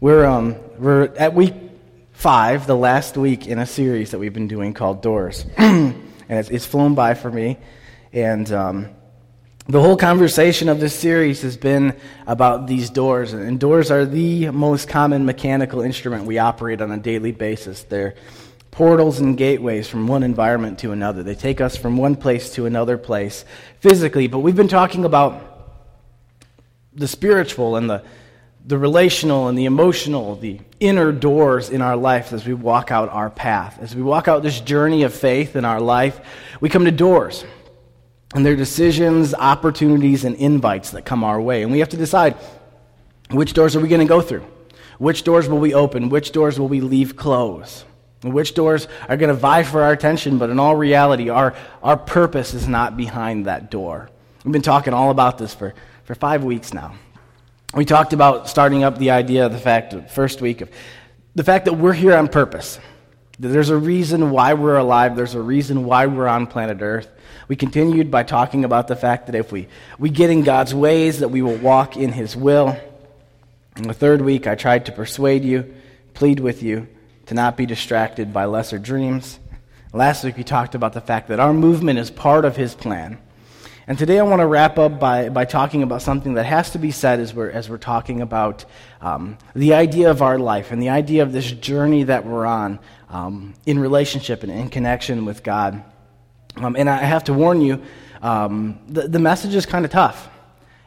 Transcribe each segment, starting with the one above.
We're, um, we're at week five, the last week in a series that we've been doing called Doors. and it's, it's flown by for me. And um, the whole conversation of this series has been about these doors. And doors are the most common mechanical instrument we operate on a daily basis. They're portals and gateways from one environment to another. They take us from one place to another place physically. But we've been talking about the spiritual and the, the relational and the emotional, the inner doors in our life as we walk out our path. As we walk out this journey of faith in our life, we come to doors. And they're decisions, opportunities, and invites that come our way. And we have to decide which doors are we going to go through? Which doors will we open? Which doors will we leave closed? Which doors are going to vie for our attention, but in all reality, our, our purpose is not behind that door. We've been talking all about this for, for five weeks now. We talked about starting up the idea of the fact, first week, of the fact that we're here on purpose. That there's a reason why we're alive, there's a reason why we're on planet Earth. We continued by talking about the fact that if we, we get in God's ways, that we will walk in His will. In the third week, I tried to persuade you, plead with you to not be distracted by lesser dreams. Last week, we talked about the fact that our movement is part of His plan. And today, I want to wrap up by, by talking about something that has to be said as we're, as we're talking about um, the idea of our life and the idea of this journey that we're on um, in relationship and in connection with God. Um, and I have to warn you, um, the, the message is kind of tough.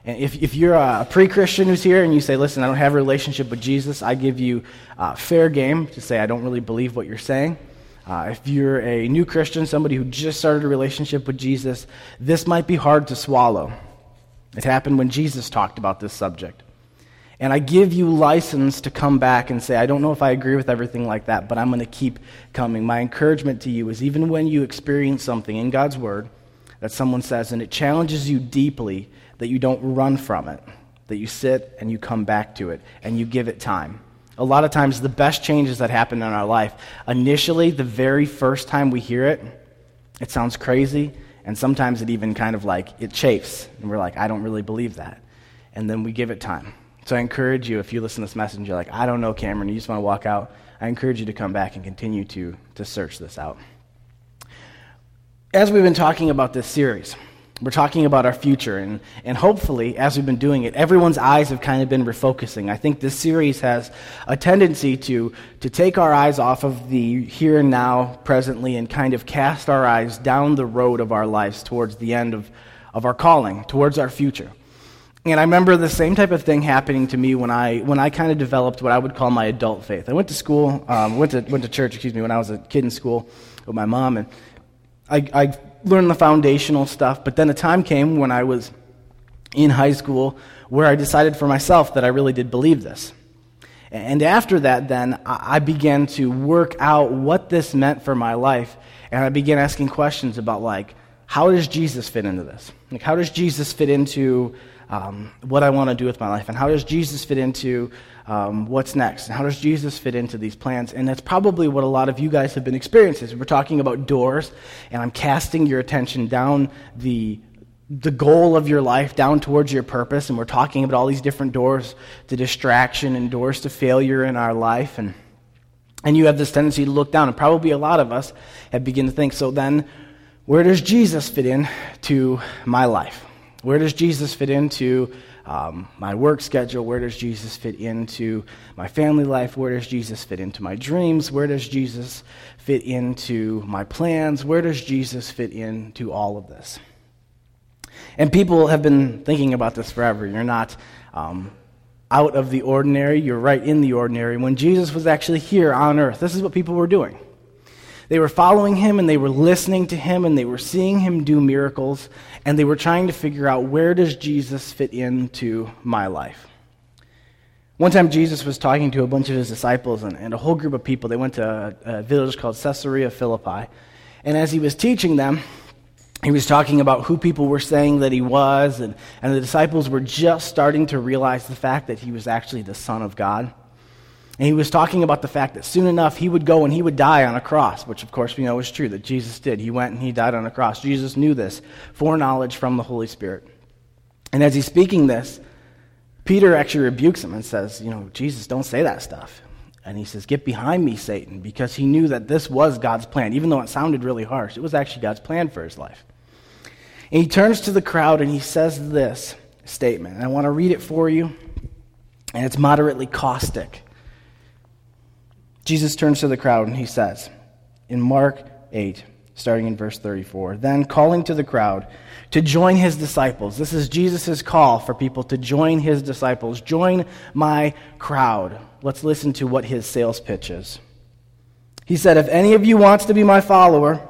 And if, if you're a pre Christian who's here and you say, listen, I don't have a relationship with Jesus, I give you uh, fair game to say, I don't really believe what you're saying. Uh, if you're a new Christian, somebody who just started a relationship with Jesus, this might be hard to swallow. It happened when Jesus talked about this subject. And I give you license to come back and say, I don't know if I agree with everything like that, but I'm going to keep coming. My encouragement to you is even when you experience something in God's Word that someone says and it challenges you deeply, that you don't run from it, that you sit and you come back to it and you give it time. A lot of times, the best changes that happen in our life, initially, the very first time we hear it, it sounds crazy, and sometimes it even kind of like it chafes, and we're like, I don't really believe that. And then we give it time. So I encourage you, if you listen to this message, you're like, I don't know, Cameron, you just want to walk out, I encourage you to come back and continue to, to search this out. As we've been talking about this series, we're talking about our future, and, and hopefully, as we've been doing it, everyone's eyes have kind of been refocusing. I think this series has a tendency to, to take our eyes off of the here and now, presently, and kind of cast our eyes down the road of our lives towards the end of, of our calling, towards our future. And I remember the same type of thing happening to me when I, when I kind of developed what I would call my adult faith. I went to school, um, went, to, went to church, excuse me, when I was a kid in school with my mom, and I, I learned the foundational stuff. But then a time came when I was in high school where I decided for myself that I really did believe this. And after that, then, I began to work out what this meant for my life. And I began asking questions about, like, how does Jesus fit into this? Like, how does Jesus fit into um, what I want to do with my life, and how does Jesus fit into um, what's next, how does Jesus fit into these plans? And that's probably what a lot of you guys have been experiencing. We're talking about doors, and I'm casting your attention down the the goal of your life down towards your purpose, and we're talking about all these different doors to distraction and doors to failure in our life, and and you have this tendency to look down, and probably a lot of us have begun to think. So then, where does Jesus fit in to my life? Where does Jesus fit into um, my work schedule? Where does Jesus fit into my family life? Where does Jesus fit into my dreams? Where does Jesus fit into my plans? Where does Jesus fit into all of this? And people have been thinking about this forever. You're not um, out of the ordinary, you're right in the ordinary. When Jesus was actually here on earth, this is what people were doing. They were following him and they were listening to him and they were seeing him do miracles and they were trying to figure out where does Jesus fit into my life. One time Jesus was talking to a bunch of his disciples and, and a whole group of people. They went to a, a village called Caesarea Philippi. And as he was teaching them, he was talking about who people were saying that he was, and, and the disciples were just starting to realize the fact that he was actually the Son of God. And he was talking about the fact that soon enough he would go and he would die on a cross, which of course we know is true, that Jesus did. He went and he died on a cross. Jesus knew this, foreknowledge from the Holy Spirit. And as he's speaking this, Peter actually rebukes him and says, You know, Jesus, don't say that stuff. And he says, Get behind me, Satan, because he knew that this was God's plan. Even though it sounded really harsh, it was actually God's plan for his life. And he turns to the crowd and he says this statement. And I want to read it for you, and it's moderately caustic. Jesus turns to the crowd and he says, in Mark 8, starting in verse 34, then calling to the crowd to join his disciples. This is Jesus' call for people to join his disciples. Join my crowd. Let's listen to what his sales pitch is. He said, If any of you wants to be my follower,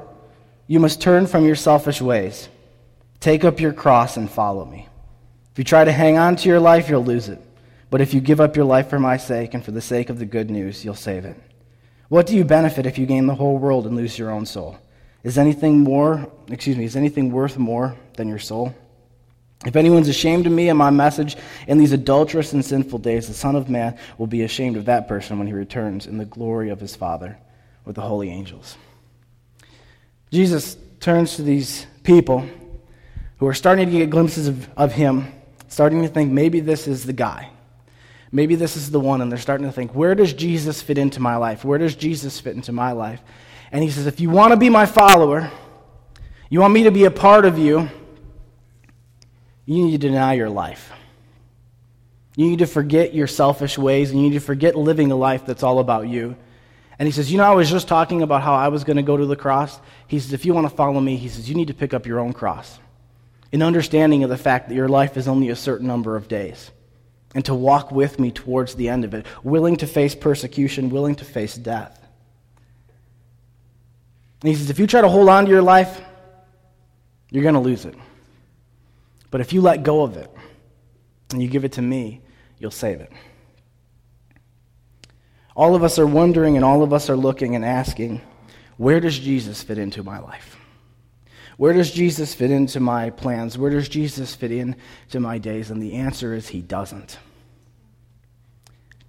you must turn from your selfish ways. Take up your cross and follow me. If you try to hang on to your life, you'll lose it. But if you give up your life for my sake and for the sake of the good news, you'll save it. What do you benefit if you gain the whole world and lose your own soul? Is anything more, excuse me, is anything worth more than your soul? If anyone's ashamed of me and my message in these adulterous and sinful days, the Son of Man will be ashamed of that person when he returns in the glory of his Father with the holy angels. Jesus turns to these people who are starting to get glimpses of, of him, starting to think maybe this is the guy. Maybe this is the one, and they're starting to think, where does Jesus fit into my life? Where does Jesus fit into my life? And he says, if you want to be my follower, you want me to be a part of you, you need to deny your life. You need to forget your selfish ways, and you need to forget living a life that's all about you. And he says, You know, I was just talking about how I was going to go to the cross. He says, If you want to follow me, he says, You need to pick up your own cross. An understanding of the fact that your life is only a certain number of days and to walk with me towards the end of it, willing to face persecution, willing to face death. And he says, if you try to hold on to your life, you're going to lose it. But if you let go of it and you give it to me, you'll save it. All of us are wondering and all of us are looking and asking, where does Jesus fit into my life? Where does Jesus fit into my plans? Where does Jesus fit into my days? And the answer is he doesn't.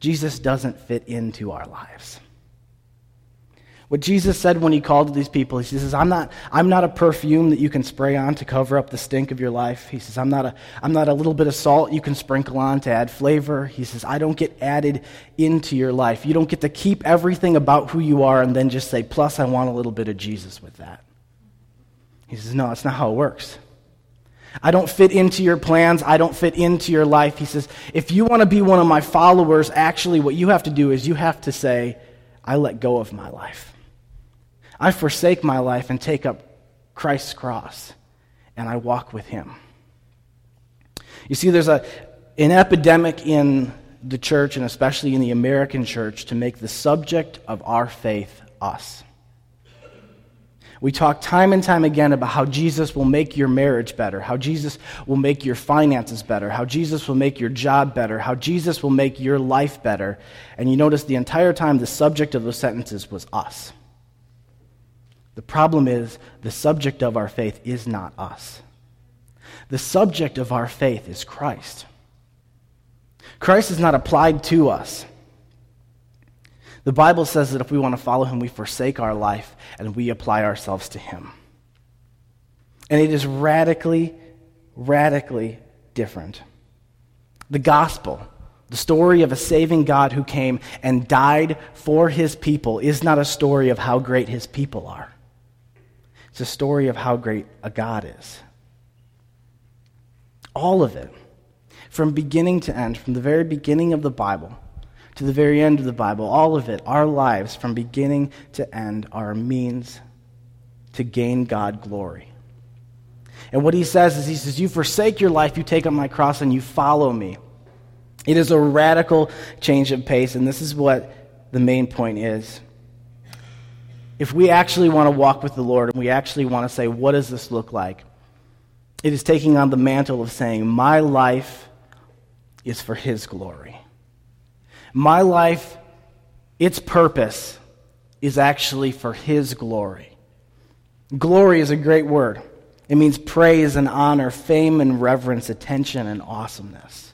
Jesus doesn't fit into our lives. What Jesus said when he called these people, he says, I'm not, I'm not a perfume that you can spray on to cover up the stink of your life. He says, I'm not, a, I'm not a little bit of salt you can sprinkle on to add flavor. He says, I don't get added into your life. You don't get to keep everything about who you are and then just say, plus I want a little bit of Jesus with that. He says, No, that's not how it works. I don't fit into your plans. I don't fit into your life. He says, If you want to be one of my followers, actually, what you have to do is you have to say, I let go of my life. I forsake my life and take up Christ's cross, and I walk with him. You see, there's a, an epidemic in the church, and especially in the American church, to make the subject of our faith us. We talk time and time again about how Jesus will make your marriage better, how Jesus will make your finances better, how Jesus will make your job better, how Jesus will make your life better. And you notice the entire time the subject of those sentences was us. The problem is the subject of our faith is not us. The subject of our faith is Christ. Christ is not applied to us. The Bible says that if we want to follow him, we forsake our life and we apply ourselves to him. And it is radically, radically different. The gospel, the story of a saving God who came and died for his people, is not a story of how great his people are. It's a story of how great a God is. All of it, from beginning to end, from the very beginning of the Bible to the very end of the Bible, all of it, our lives from beginning to end, are a means to gain God glory. And what he says is, he says, You forsake your life, you take up my cross, and you follow me. It is a radical change of pace, and this is what the main point is. If we actually want to walk with the Lord and we actually want to say, What does this look like? It is taking on the mantle of saying, My life is for his glory. My life, its purpose, is actually for His glory. Glory is a great word. It means praise and honor, fame and reverence, attention and awesomeness.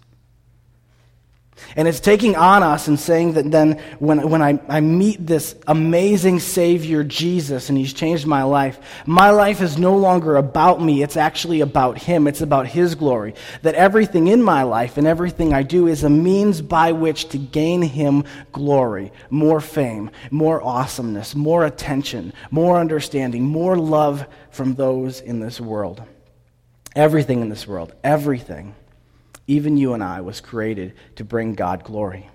And it's taking on us and saying that then when, when I, I meet this amazing Savior, Jesus, and He's changed my life, my life is no longer about me. It's actually about Him. It's about His glory. That everything in my life and everything I do is a means by which to gain Him glory, more fame, more awesomeness, more attention, more understanding, more love from those in this world. Everything in this world, everything even you and I, was created to bring God glory.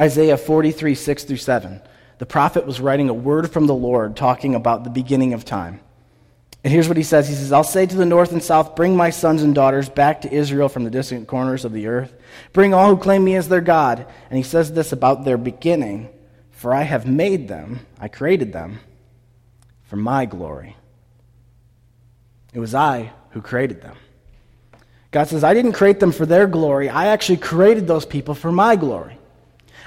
Isaiah 43, 6 through 7. The prophet was writing a word from the Lord talking about the beginning of time. And here's what he says He says, I'll say to the north and south, Bring my sons and daughters back to Israel from the distant corners of the earth. Bring all who claim me as their God. And he says this about their beginning For I have made them, I created them, for my glory. It was I who created them. God says, I didn't create them for their glory. I actually created those people for my glory.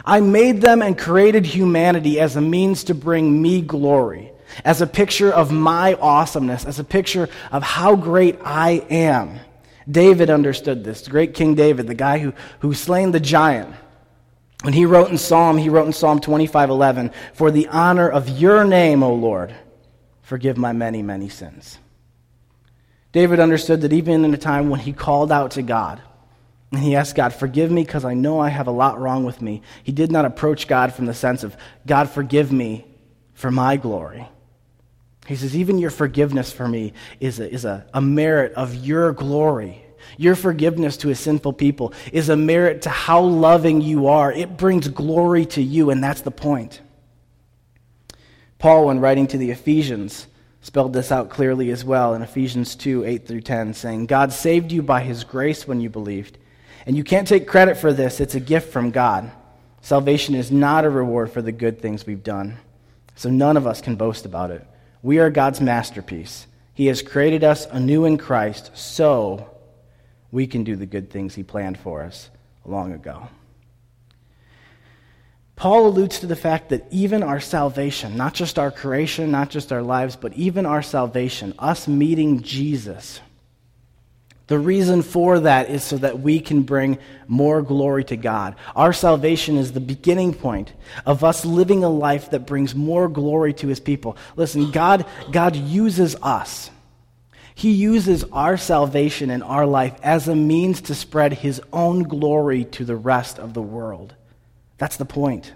I made them and created humanity as a means to bring me glory, as a picture of my awesomeness, as a picture of how great I am. David understood this. Great King David, the guy who, who slain the giant. When he wrote in Psalm, he wrote in Psalm 25:11, "For the honor of your name, O Lord, forgive my many, many sins." David understood that even in a time when he called out to God, and he asked God, Forgive me because I know I have a lot wrong with me. He did not approach God from the sense of, God, forgive me for my glory. He says, Even your forgiveness for me is a, is a, a merit of your glory. Your forgiveness to a sinful people is a merit to how loving you are. It brings glory to you, and that's the point. Paul, when writing to the Ephesians, spelled this out clearly as well in Ephesians 2 8 through 10, saying, God saved you by his grace when you believed. And you can't take credit for this, it's a gift from God. Salvation is not a reward for the good things we've done. So none of us can boast about it. We are God's masterpiece. He has created us anew in Christ so we can do the good things he planned for us long ago. Paul alludes to the fact that even our salvation, not just our creation, not just our lives, but even our salvation, us meeting Jesus, the reason for that is so that we can bring more glory to God. Our salvation is the beginning point of us living a life that brings more glory to his people. Listen, God, God uses us. He uses our salvation and our life as a means to spread his own glory to the rest of the world. That's the point.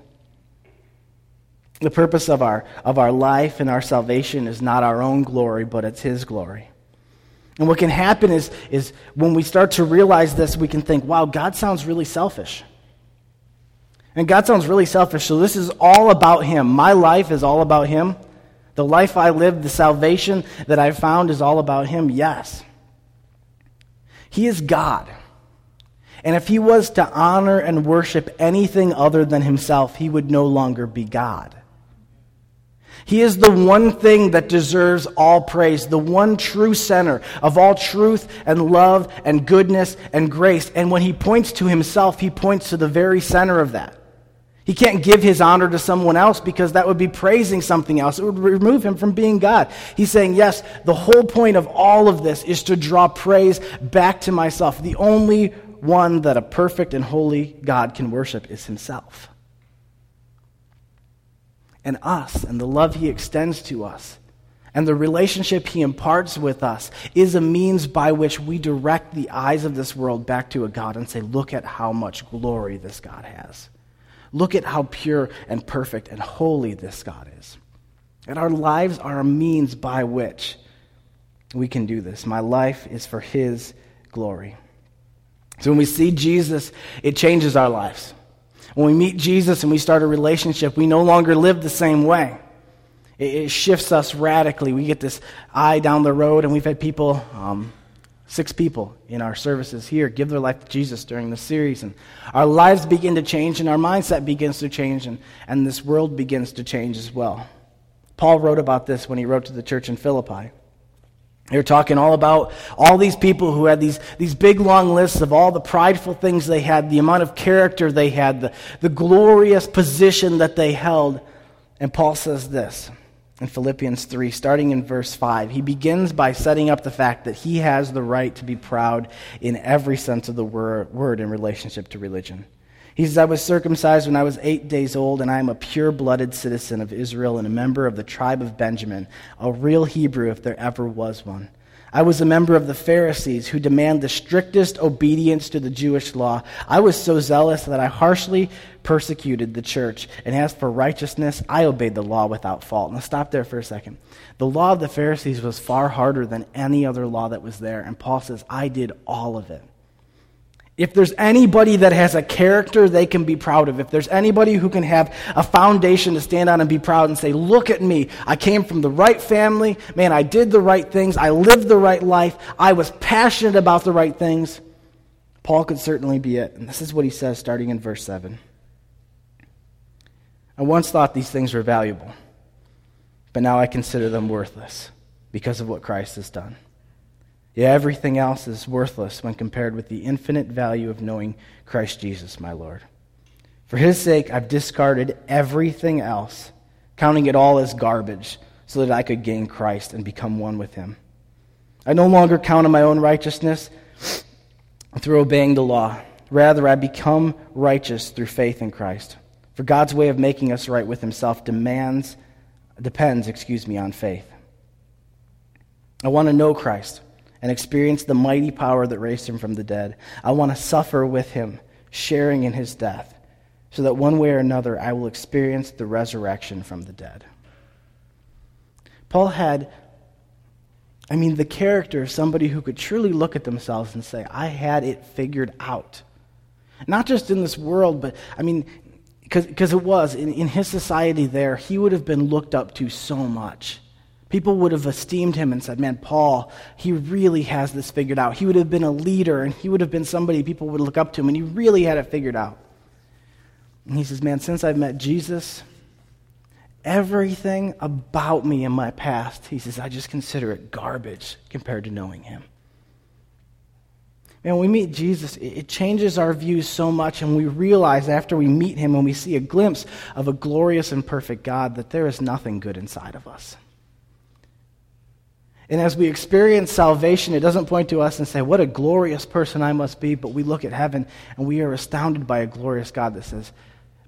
The purpose of our, of our life and our salvation is not our own glory, but it's His glory. And what can happen is, is when we start to realize this, we can think, wow, God sounds really selfish. And God sounds really selfish, so this is all about Him. My life is all about Him. The life I live, the salvation that I found is all about Him. Yes. He is God. And if he was to honor and worship anything other than himself, he would no longer be God. He is the one thing that deserves all praise, the one true center of all truth and love and goodness and grace. And when he points to himself, he points to the very center of that. He can't give his honor to someone else because that would be praising something else. It would remove him from being God. He's saying, yes, the whole point of all of this is to draw praise back to myself. The only one that a perfect and holy God can worship is himself. And us, and the love he extends to us, and the relationship he imparts with us is a means by which we direct the eyes of this world back to a God and say, Look at how much glory this God has. Look at how pure and perfect and holy this God is. And our lives are a means by which we can do this. My life is for his glory. So when we see Jesus, it changes our lives. When we meet Jesus and we start a relationship, we no longer live the same way. It, it shifts us radically. We get this eye down the road, and we've had people, um, six people in our services here, give their life to Jesus during the series. And our lives begin to change, and our mindset begins to change, and, and this world begins to change as well. Paul wrote about this when he wrote to the church in Philippi. They're talking all about all these people who had these, these big long lists of all the prideful things they had, the amount of character they had, the, the glorious position that they held. And Paul says this in Philippians 3, starting in verse 5. He begins by setting up the fact that he has the right to be proud in every sense of the word, word in relationship to religion. He says, I was circumcised when I was eight days old, and I am a pure blooded citizen of Israel and a member of the tribe of Benjamin, a real Hebrew if there ever was one. I was a member of the Pharisees who demand the strictest obedience to the Jewish law. I was so zealous that I harshly persecuted the church. And as for righteousness, I obeyed the law without fault. Now, stop there for a second. The law of the Pharisees was far harder than any other law that was there. And Paul says, I did all of it. If there's anybody that has a character they can be proud of, if there's anybody who can have a foundation to stand on and be proud and say, Look at me, I came from the right family, man, I did the right things, I lived the right life, I was passionate about the right things, Paul could certainly be it. And this is what he says starting in verse 7. I once thought these things were valuable, but now I consider them worthless because of what Christ has done. Yeah, everything else is worthless when compared with the infinite value of knowing Christ Jesus, my Lord. For his sake, I've discarded everything else, counting it all as garbage, so that I could gain Christ and become one with him. I no longer count on my own righteousness through obeying the law. Rather, I become righteous through faith in Christ. For God's way of making us right with himself demands, depends, excuse me, on faith. I want to know Christ and experience the mighty power that raised him from the dead. I want to suffer with him, sharing in his death, so that one way or another I will experience the resurrection from the dead. Paul had, I mean, the character of somebody who could truly look at themselves and say, I had it figured out. Not just in this world, but, I mean, because it was, in, in his society there, he would have been looked up to so much. People would have esteemed him and said, Man, Paul, he really has this figured out. He would have been a leader and he would have been somebody people would look up to him, and he really had it figured out. And he says, Man, since I've met Jesus, everything about me in my past, he says, I just consider it garbage compared to knowing him. Man, when we meet Jesus, it changes our views so much, and we realize after we meet him, when we see a glimpse of a glorious and perfect God, that there is nothing good inside of us. And as we experience salvation, it doesn't point to us and say, What a glorious person I must be, but we look at heaven and we are astounded by a glorious God that says,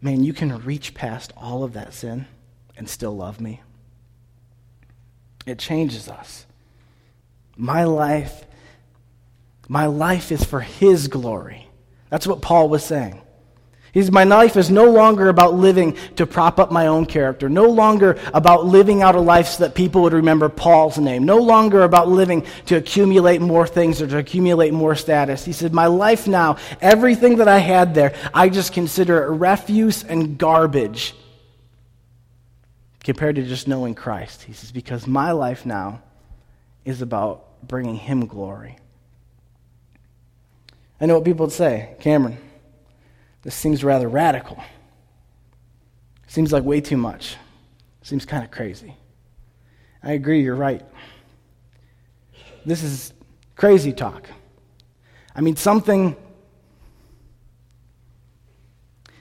Man, you can reach past all of that sin and still love me. It changes us. My life, my life is for His glory. That's what Paul was saying. He's, my life is no longer about living to prop up my own character, no longer about living out a life so that people would remember Paul's name, no longer about living to accumulate more things or to accumulate more status. He said, My life now, everything that I had there, I just consider it refuse and garbage compared to just knowing Christ. He says, Because my life now is about bringing Him glory. I know what people would say, Cameron. This seems rather radical. Seems like way too much. Seems kind of crazy. I agree, you're right. This is crazy talk. I mean, something.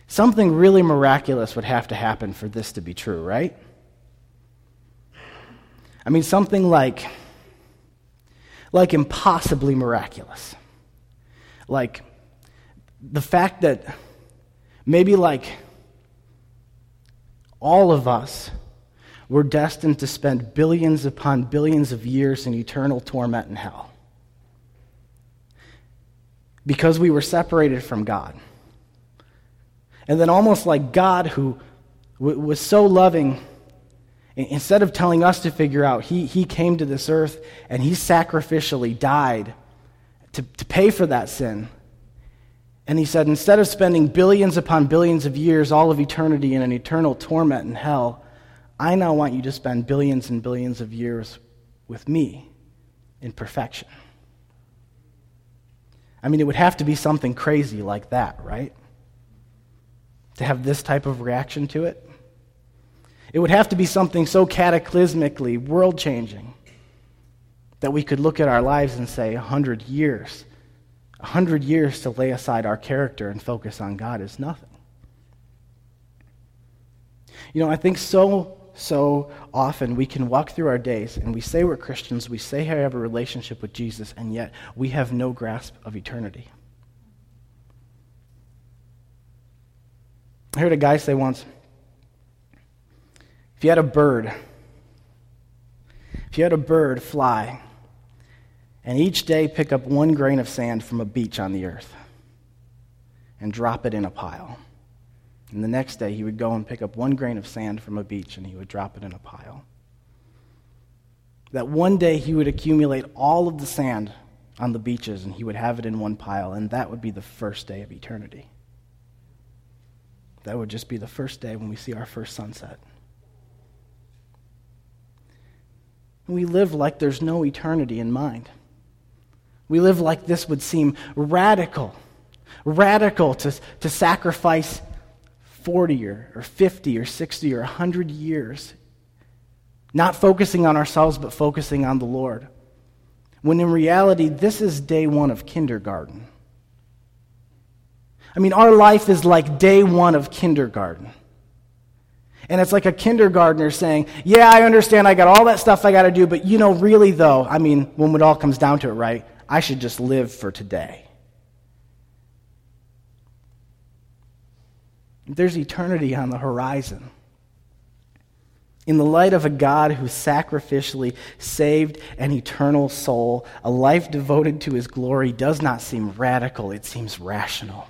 Something really miraculous would have to happen for this to be true, right? I mean, something like, like impossibly miraculous. Like the fact that Maybe like all of us were destined to spend billions upon billions of years in eternal torment in hell. Because we were separated from God. And then, almost like God, who w- was so loving, instead of telling us to figure out, he, he came to this earth and he sacrificially died to, to pay for that sin and he said, instead of spending billions upon billions of years, all of eternity in an eternal torment in hell, I now want you to spend billions and billions of years with me in perfection. I mean, it would have to be something crazy like that, right? To have this type of reaction to it. It would have to be something so cataclysmically world changing that we could look at our lives and say, a hundred years a hundred years to lay aside our character and focus on God is nothing. You know, I think so, so often we can walk through our days and we say we're Christians, we say we have a relationship with Jesus, and yet we have no grasp of eternity. I heard a guy say once if you had a bird, if you had a bird fly, and each day pick up one grain of sand from a beach on the earth and drop it in a pile. And the next day he would go and pick up one grain of sand from a beach and he would drop it in a pile. That one day he would accumulate all of the sand on the beaches and he would have it in one pile, and that would be the first day of eternity. That would just be the first day when we see our first sunset. We live like there's no eternity in mind. We live like this would seem radical, radical to, to sacrifice 40 or, or 50 or 60 or 100 years, not focusing on ourselves, but focusing on the Lord. When in reality, this is day one of kindergarten. I mean, our life is like day one of kindergarten. And it's like a kindergartner saying, Yeah, I understand, I got all that stuff I got to do, but you know, really though, I mean, when it all comes down to it, right, I should just live for today. There's eternity on the horizon. In the light of a God who sacrificially saved an eternal soul, a life devoted to his glory does not seem radical, it seems rational.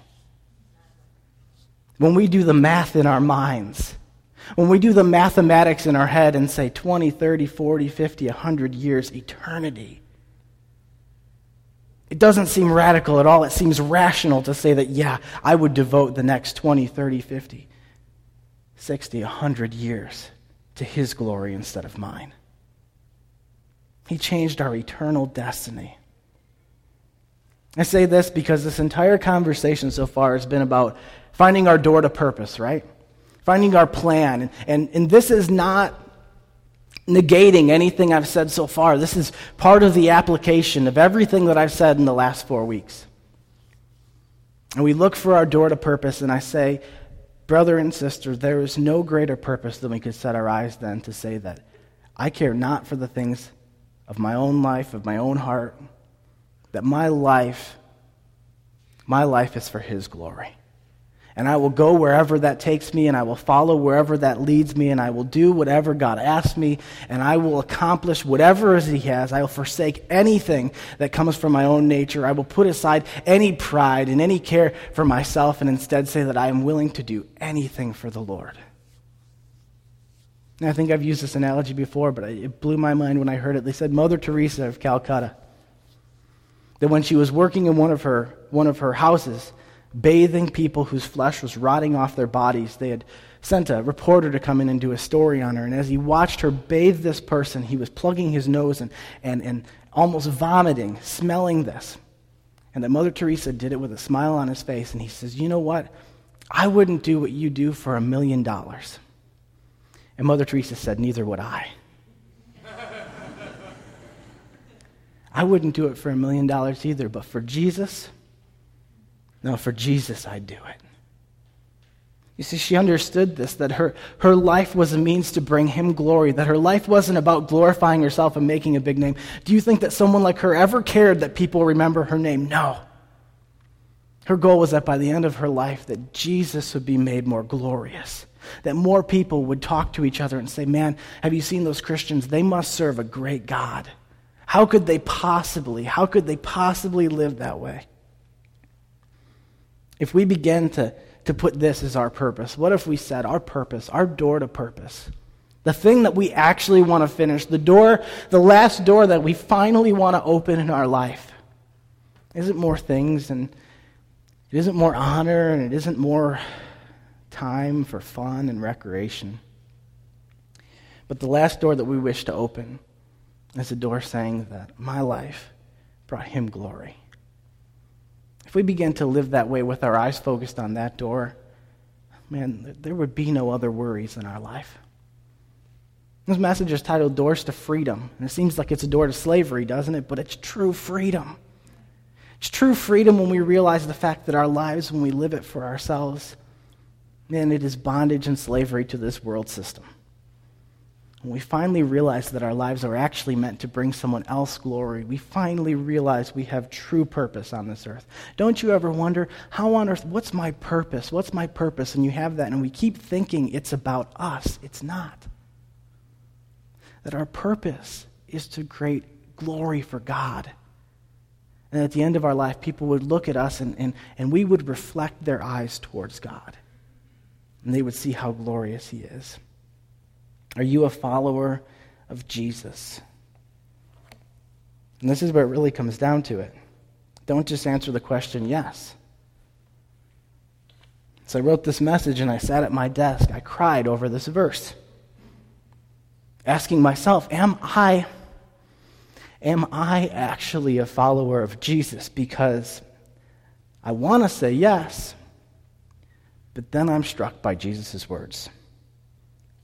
When we do the math in our minds, when we do the mathematics in our head and say 20, 30, 40, 50, 100 years, eternity, it doesn't seem radical at all. It seems rational to say that, yeah, I would devote the next 20, 30, 50, 60, 100 years to His glory instead of mine. He changed our eternal destiny. I say this because this entire conversation so far has been about finding our door to purpose, right? Finding our plan. And, and, and this is not negating anything I've said so far. This is part of the application of everything that I've said in the last four weeks. And we look for our door to purpose, and I say, brother and sister, there is no greater purpose than we could set our eyes then to say that I care not for the things of my own life, of my own heart, that my life, my life is for His glory. And I will go wherever that takes me, and I will follow wherever that leads me, and I will do whatever God asks me, and I will accomplish whatever He has. I will forsake anything that comes from my own nature. I will put aside any pride and any care for myself, and instead say that I am willing to do anything for the Lord. And I think I've used this analogy before, but it blew my mind when I heard it. They said Mother Teresa of Calcutta, that when she was working in one of her, one of her houses, bathing people whose flesh was rotting off their bodies. They had sent a reporter to come in and do a story on her. And as he watched her bathe this person, he was plugging his nose and, and, and almost vomiting, smelling this. And that Mother Teresa did it with a smile on his face. And he says, You know what? I wouldn't do what you do for a million dollars. And Mother Teresa said, Neither would I. I wouldn't do it for a million dollars either, but for Jesus, no, for Jesus, I'd do it. You see, she understood this that her, her life was a means to bring him glory, that her life wasn't about glorifying herself and making a big name. Do you think that someone like her ever cared that people remember her name? No. Her goal was that by the end of her life, that Jesus would be made more glorious. That more people would talk to each other and say, Man, have you seen those Christians? They must serve a great God. How could they possibly, how could they possibly live that way? If we begin to, to put this as our purpose, what if we said our purpose, our door to purpose, the thing that we actually want to finish, the door, the last door that we finally want to open in our life, isn't more things and it isn't more honor and it isn't more time for fun and recreation. But the last door that we wish to open is a door saying that my life brought him glory. If we begin to live that way with our eyes focused on that door, man, there would be no other worries in our life. This message is titled Doors to Freedom. And it seems like it's a door to slavery, doesn't it? But it's true freedom. It's true freedom when we realize the fact that our lives, when we live it for ourselves, man, it is bondage and slavery to this world system. When we finally realize that our lives are actually meant to bring someone else glory, we finally realize we have true purpose on this earth. Don't you ever wonder, how on earth, what's my purpose? What's my purpose? And you have that, and we keep thinking it's about us. It's not. That our purpose is to create glory for God. And at the end of our life, people would look at us and, and, and we would reflect their eyes towards God. And they would see how glorious He is. Are you a follower of Jesus? And this is where it really comes down to it. Don't just answer the question yes. So I wrote this message and I sat at my desk. I cried over this verse, asking myself, Am I am I actually a follower of Jesus? Because I want to say yes, but then I'm struck by Jesus' words.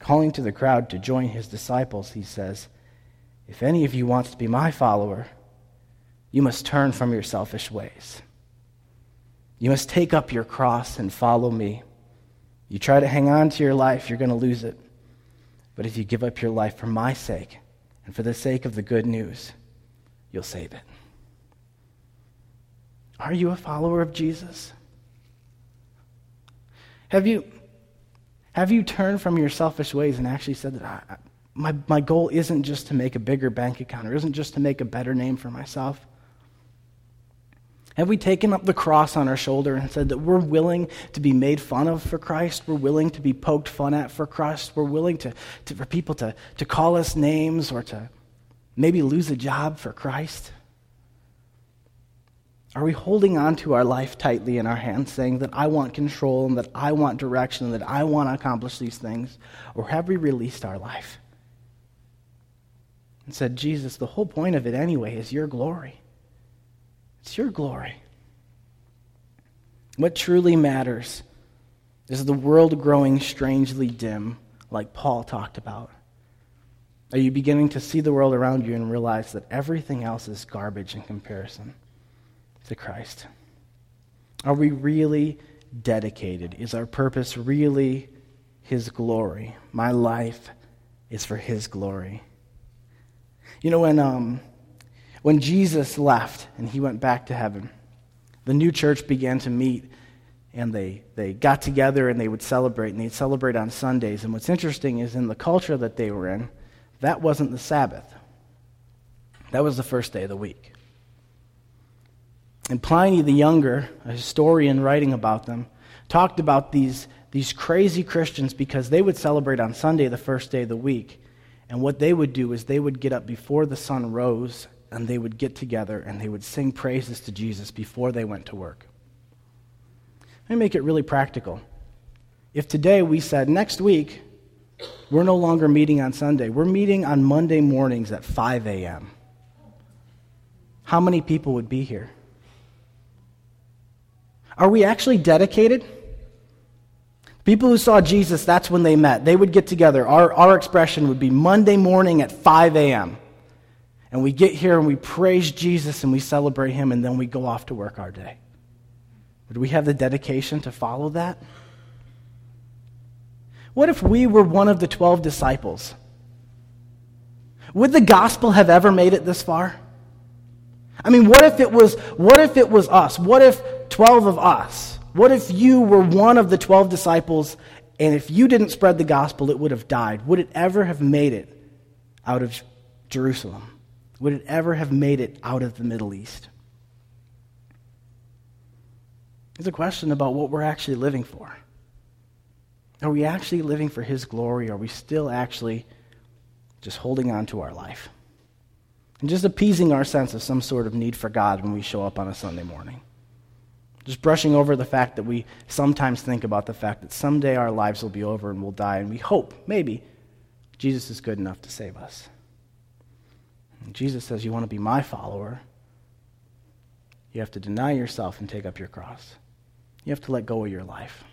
Calling to the crowd to join his disciples, he says, If any of you wants to be my follower, you must turn from your selfish ways. You must take up your cross and follow me. You try to hang on to your life, you're going to lose it. But if you give up your life for my sake and for the sake of the good news, you'll save it. Are you a follower of Jesus? Have you, have you turned from your selfish ways and actually said that I, my, my goal isn't just to make a bigger bank account or isn't just to make a better name for myself? Have we taken up the cross on our shoulder and said that we're willing to be made fun of for Christ? We're willing to be poked fun at for Christ? We're willing to, to, for people to, to call us names or to maybe lose a job for Christ? Are we holding on to our life tightly in our hands, saying that I want control and that I want direction and that I want to accomplish these things? Or have we released our life and said, Jesus, the whole point of it anyway is your glory? It's your glory. What truly matters is the world growing strangely dim, like Paul talked about. Are you beginning to see the world around you and realize that everything else is garbage in comparison to Christ? Are we really dedicated? Is our purpose really His glory? My life is for His glory. You know, when, um, when Jesus left and He went back to heaven, the new church began to meet and they, they got together and they would celebrate and they'd celebrate on Sundays. And what's interesting is in the culture that they were in, that wasn't the Sabbath. That was the first day of the week. And Pliny the Younger, a historian writing about them, talked about these, these crazy Christians because they would celebrate on Sunday, the first day of the week. And what they would do is they would get up before the sun rose and they would get together and they would sing praises to Jesus before they went to work. Let me make it really practical. If today we said, next week, we're no longer meeting on Sunday. We're meeting on Monday mornings at 5 a.m. How many people would be here? Are we actually dedicated? People who saw Jesus, that's when they met. They would get together. Our, our expression would be Monday morning at 5 a.m. And we get here and we praise Jesus and we celebrate him and then we go off to work our day. Would we have the dedication to follow that? What if we were one of the 12 disciples? Would the gospel have ever made it this far? I mean, what if it was what if it was us? What if 12 of us? What if you were one of the 12 disciples and if you didn't spread the gospel it would have died? Would it ever have made it out of Jerusalem? Would it ever have made it out of the Middle East? It's a question about what we're actually living for. Are we actually living for His glory? Are we still actually just holding on to our life? And just appeasing our sense of some sort of need for God when we show up on a Sunday morning. Just brushing over the fact that we sometimes think about the fact that someday our lives will be over and we'll die, and we hope, maybe, Jesus is good enough to save us. And Jesus says, You want to be my follower? You have to deny yourself and take up your cross. You have to let go of your life.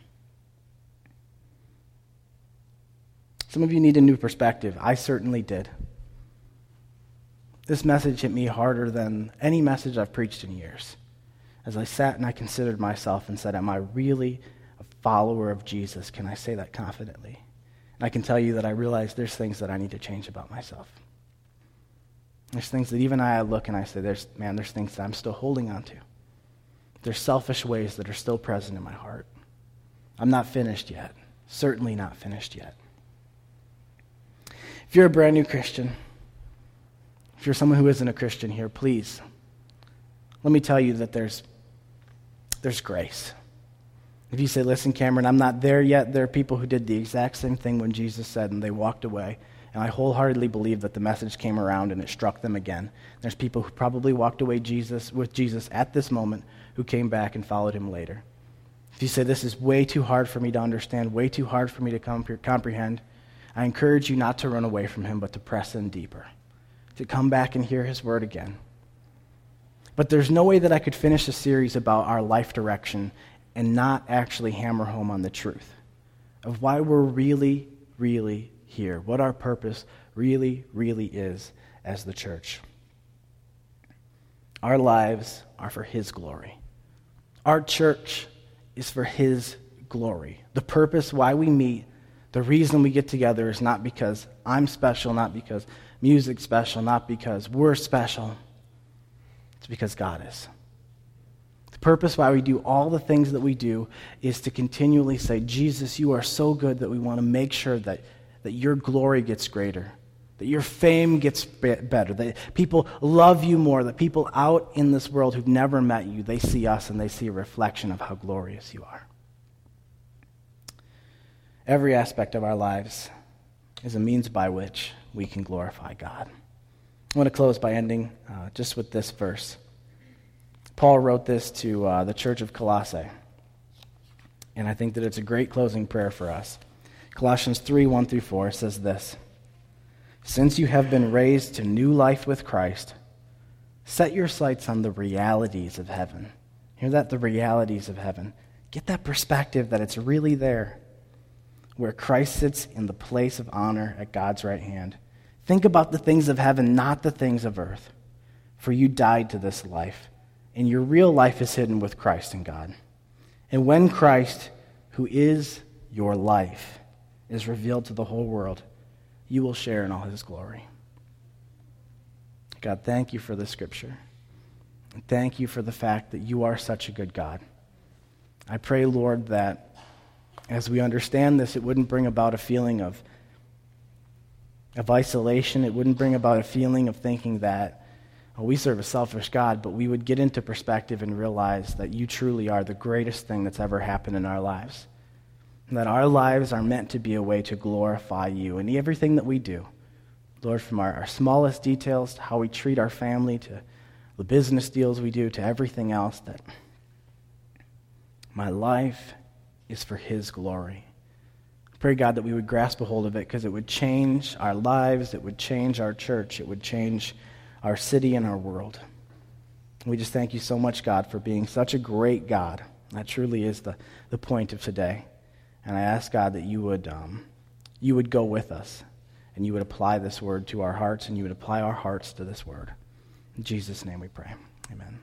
Some of you need a new perspective. I certainly did. This message hit me harder than any message I've preached in years. As I sat and I considered myself and said, Am I really a follower of Jesus? Can I say that confidently? And I can tell you that I realize there's things that I need to change about myself. There's things that even I look and I say, there's, man, there's things that I'm still holding on to. There's selfish ways that are still present in my heart. I'm not finished yet. Certainly not finished yet. If you're a brand new Christian, if you're someone who isn't a Christian here, please, let me tell you that there's, there's grace. If you say, listen, Cameron, I'm not there yet, there are people who did the exact same thing when Jesus said and they walked away. And I wholeheartedly believe that the message came around and it struck them again. There's people who probably walked away Jesus, with Jesus at this moment who came back and followed him later. If you say, This is way too hard for me to understand, way too hard for me to comprehend, I encourage you not to run away from him, but to press in deeper, to come back and hear his word again. But there's no way that I could finish a series about our life direction and not actually hammer home on the truth of why we're really, really here, what our purpose really, really is as the church. Our lives are for His glory. Our church is for His glory. The purpose why we meet, the reason we get together is not because I'm special, not because music's special, not because we're special. It's because God is. The purpose why we do all the things that we do is to continually say, Jesus, you are so good that we want to make sure that that your glory gets greater, that your fame gets better, that people love you more, that people out in this world who've never met you, they see us and they see a reflection of how glorious you are. Every aspect of our lives is a means by which we can glorify God. I want to close by ending uh, just with this verse. Paul wrote this to uh, the church of Colossae, and I think that it's a great closing prayer for us. Colossians 3 1 through 4 says this Since you have been raised to new life with Christ, set your sights on the realities of heaven. Hear that? The realities of heaven. Get that perspective that it's really there, where Christ sits in the place of honor at God's right hand. Think about the things of heaven, not the things of earth. For you died to this life, and your real life is hidden with Christ in God. And when Christ, who is your life, is revealed to the whole world, you will share in all his glory. God, thank you for the scripture. And thank you for the fact that you are such a good God. I pray, Lord, that as we understand this, it wouldn't bring about a feeling of, of isolation. It wouldn't bring about a feeling of thinking that, oh, we serve a selfish God, but we would get into perspective and realize that you truly are the greatest thing that's ever happened in our lives that our lives are meant to be a way to glorify you in everything that we do. Lord, from our, our smallest details to how we treat our family, to the business deals we do, to everything else, that my life is for His glory. Pray, God, that we would grasp a hold of it because it would change our lives, it would change our church, it would change our city and our world. We just thank you so much, God, for being such a great God. That truly is the, the point of today. And I ask God that you would, um, you would go with us and you would apply this word to our hearts and you would apply our hearts to this word. In Jesus' name we pray. Amen.